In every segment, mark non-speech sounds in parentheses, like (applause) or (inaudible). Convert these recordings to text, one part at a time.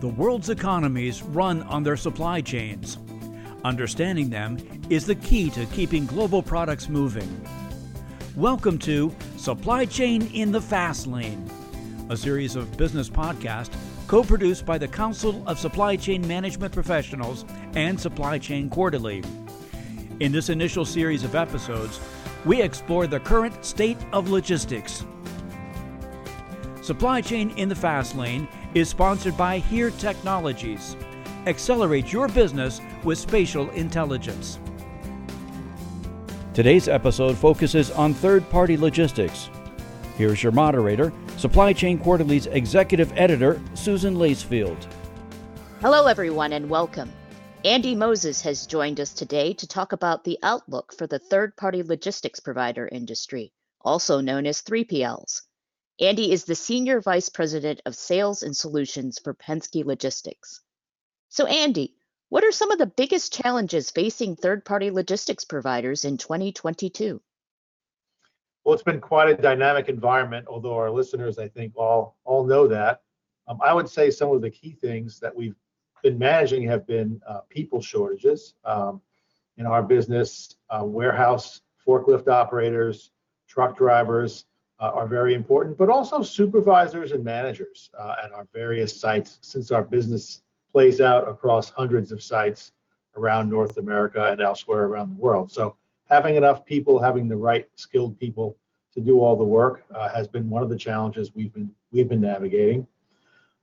The world's economies run on their supply chains. Understanding them is the key to keeping global products moving. Welcome to Supply Chain in the Fast Lane, a series of business podcasts co produced by the Council of Supply Chain Management Professionals and Supply Chain Quarterly. In this initial series of episodes, we explore the current state of logistics. Supply Chain in the Fast Lane is sponsored by Here Technologies. Accelerate your business with spatial intelligence. Today's episode focuses on third party logistics. Here's your moderator, Supply Chain Quarterly's executive editor, Susan Lacefield. Hello, everyone, and welcome. Andy Moses has joined us today to talk about the outlook for the third party logistics provider industry, also known as 3PLs. Andy is the Senior Vice President of Sales and Solutions for Penske Logistics. So, Andy, what are some of the biggest challenges facing third party logistics providers in 2022? Well, it's been quite a dynamic environment, although our listeners, I think, all, all know that. Um, I would say some of the key things that we've been managing have been uh, people shortages. Um, in our business, uh, warehouse forklift operators, truck drivers, uh, are very important, but also supervisors and managers uh, at our various sites, since our business plays out across hundreds of sites around North America and elsewhere around the world. So having enough people, having the right skilled people to do all the work uh, has been one of the challenges we've been we've been navigating.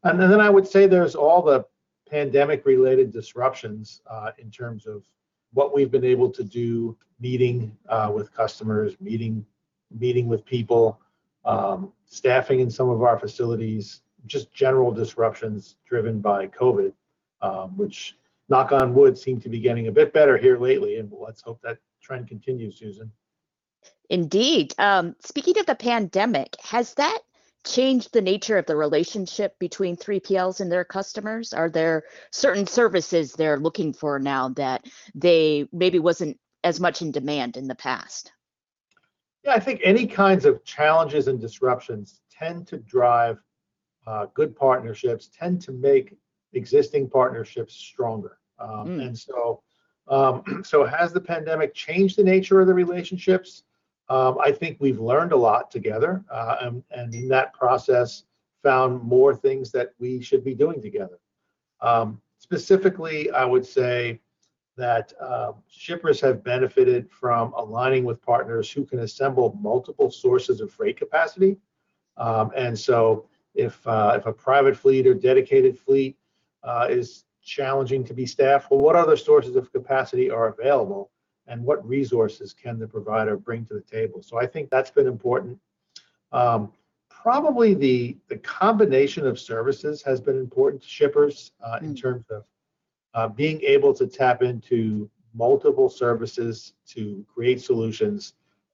And then I would say there's all the pandemic related disruptions uh, in terms of what we've been able to do, meeting uh, with customers, meeting meeting with people, um, staffing in some of our facilities, just general disruptions driven by COVID, um, which knock on wood seem to be getting a bit better here lately. And let's hope that trend continues, Susan. Indeed. Um, speaking of the pandemic, has that changed the nature of the relationship between 3PLs and their customers? Are there certain services they're looking for now that they maybe wasn't as much in demand in the past? Yeah, I think any kinds of challenges and disruptions tend to drive uh, good partnerships, tend to make existing partnerships stronger. Um, mm. And so, um, (clears throat) so has the pandemic changed the nature of the relationships? Um, I think we've learned a lot together, uh, and, and, in that process, found more things that we should be doing together. Um, specifically, I would say that uh, shippers have benefited from aligning with partners who can assemble multiple sources of freight capacity. Um, and so, if uh, if a private fleet or dedicated fleet uh, is challenging to be staffed, well, what other sources of capacity are available, and what resources can the provider bring to the table? So, I think that's been important. Um, probably the the combination of services has been important to shippers uh, in mm. terms of uh, being able to tap into multiple services to create solutions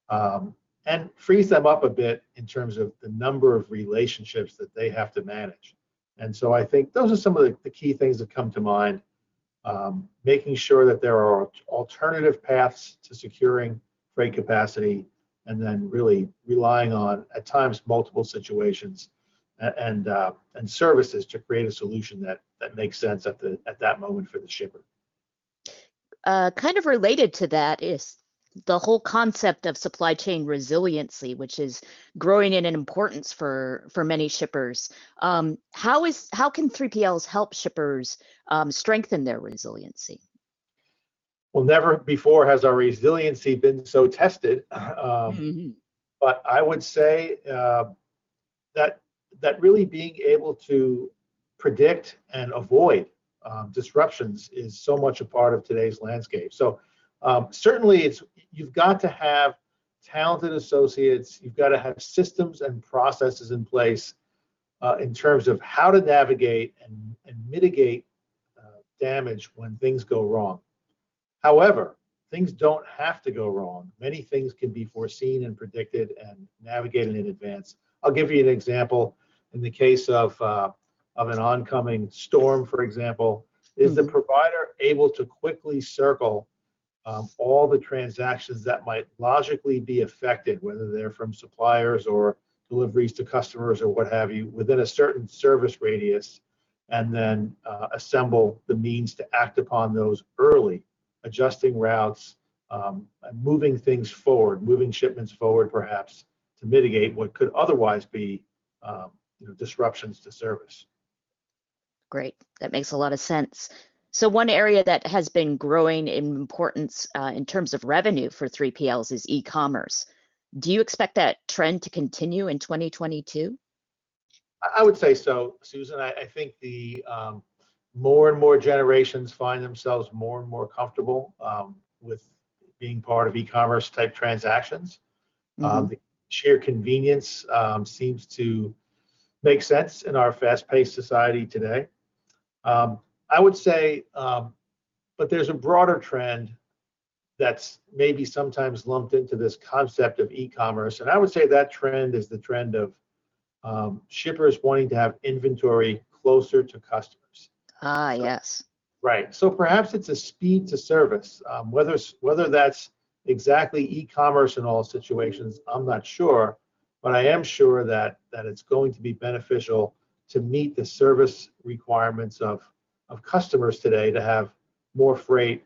um, and frees them up a bit in terms of the number of relationships that they have to manage. And so I think those are some of the, the key things that come to mind. Um, making sure that there are alternative paths to securing freight capacity, and then really relying on, at times, multiple situations and uh, and services to create a solution that that makes sense at the at that moment for the shipper. Uh, kind of related to that is the whole concept of supply chain resiliency, which is growing in importance for for many shippers. Um, how is how can 3PLs help shippers um, strengthen their resiliency? Well, never before has our resiliency been so tested. (laughs) Um, mm-hmm. But I would say uh, that that really being able to predict and avoid um, disruptions is so much a part of today's landscape. So um, certainly, it's you've got to have talented associates. You've got to have systems and processes in place uh, in terms of how to navigate and, and mitigate uh, damage when things go wrong. However, things don't have to go wrong. Many things can be foreseen and predicted and navigated in advance. I'll give you an example. In the case of uh, of an oncoming storm, for example, is mm-hmm. the provider able to quickly circle um, all the transactions that might logically be affected, whether they're from suppliers or deliveries to customers or what have you, within a certain service radius, and then uh, assemble the means to act upon those early, adjusting routes, um, moving things forward, moving shipments forward, perhaps to mitigate what could otherwise be um, you know, disruptions to service. Great, that makes a lot of sense. So one area that has been growing in importance uh, in terms of revenue for 3PLs is e-commerce. Do you expect that trend to continue in 2022? I would say so, Susan. I, I think the um, more and more generations find themselves more and more comfortable um, with being part of e-commerce type transactions. Um, mm-hmm. Um, the sheer convenience um, seems to make sense in our fast-paced society today. Um, I would say, but there's a broader trend that's maybe sometimes lumped into this concept of e-commerce, and I would say that trend is the trend of um, shippers wanting to have inventory closer to customers. Ah, yes. Right. So perhaps it's a speed to service. Um, whether whether that's exactly e-commerce in all situations, I'm not sure, but I am sure that that it's going to be beneficial to meet the service requirements of of customers today to have more freight,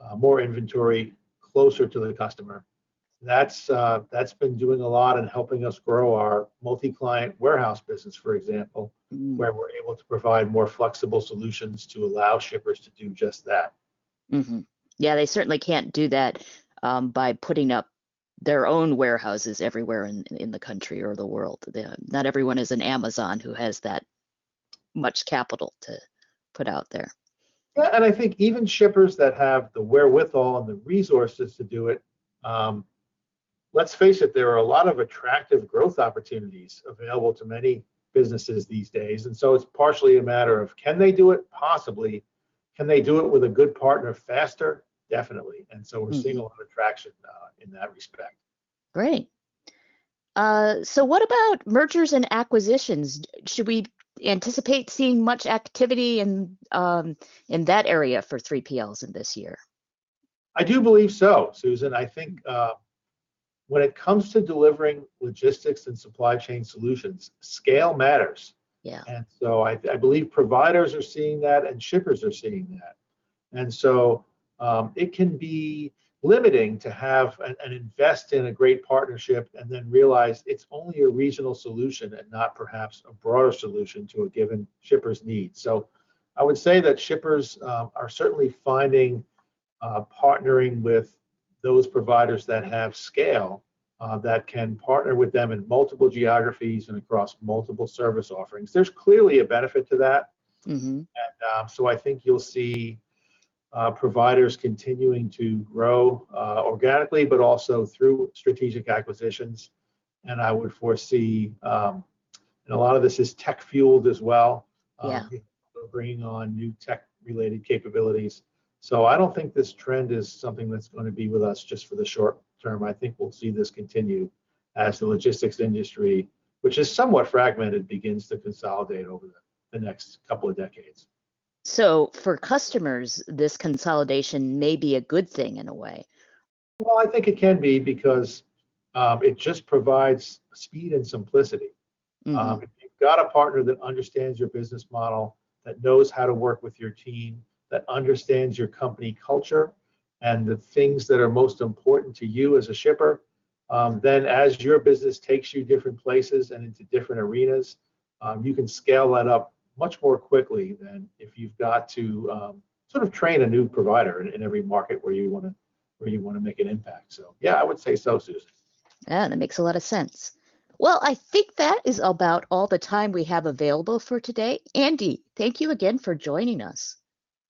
uh, more inventory closer to the customer that's uh, that's been doing a lot and helping us grow our multi-client warehouse business, for example, mm. where we're able to provide more flexible solutions to allow shippers to do just that. Mm-hmm. Yeah, they certainly can't do that um, by putting up their own warehouses everywhere in in the country or the world. They, not everyone is an Amazon who has that much capital to put out there. Yeah, and I think even shippers that have the wherewithal and the resources to do it. Um, let's face it, there are a lot of attractive growth opportunities available to many businesses these days. And so it's partially a matter of can they do it? Possibly. Can they do it with a good partner faster? Definitely. And so we're mm-hmm. seeing a lot of traction uh, in that respect. Great. Uh, so, what about mergers and acquisitions? Should we anticipate seeing much activity in um, in that area for 3PLs in this year? I do believe so, Susan. I think uh, when it comes to delivering logistics and supply chain solutions, scale matters. Yeah. And so I, I believe providers are seeing that and shippers are seeing that. And so um, it can be limiting to have and, and, invest in a great partnership and then realize it's only a regional solution and not perhaps a broader solution to a given shipper's needs. So I would say that shippers um, are certainly finding uh, partnering with those providers that have scale uh, that can partner with them in multiple geographies and across multiple service offerings. There's clearly a benefit to that. Mm-hmm. And um, so I think you'll see uh, providers continuing to grow uh, organically, but also through strategic acquisitions. And I would foresee, um, and a lot of this is tech fueled as well, um, yeah. bringing on new tech related capabilities so I don't think this trend is something that's going to be with us just for the short term. I think we'll see this continue as the logistics industry, which is somewhat fragmented, begins to consolidate over the, the next couple of decades. So for customers, this consolidation may be a good thing in a way. Well, I think it can be because um, it just provides speed and simplicity. Mm-hmm. Um, if you've got a partner that understands your business model, that knows how to work with your team, that understands your company culture and the things that are most important to you as a shipper. Um, then, as your business takes you different places and into different arenas, um, you can scale that up much more quickly than if you've got to um, sort of train a new provider in, in every market where you want to where you want to make an impact. So, yeah, I would say so, Susan. Yeah, that makes a lot of sense. Well, I think that is about all the time we have available for today. Andy, thank you again for joining us.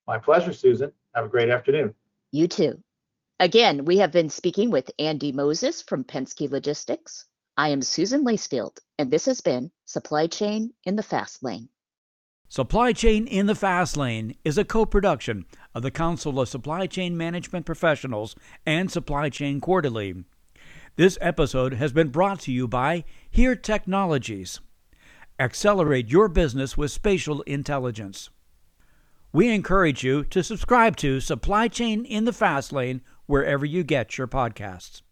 My pleasure, Susan. Have a great afternoon. You too. Again, we have been speaking with Andy Moses from Penske Logistics. I am Susan Lacefield, and this has been Supply Chain in the Fast Lane. Supply Chain in the Fast Lane is a co production of the Council of Supply Chain Management Professionals and Supply Chain Quarterly. This episode has been brought to you by Here Technologies. Accelerate your business with spatial intelligence. We encourage you to subscribe to Supply Chain in the Fast Lane wherever you get your podcasts.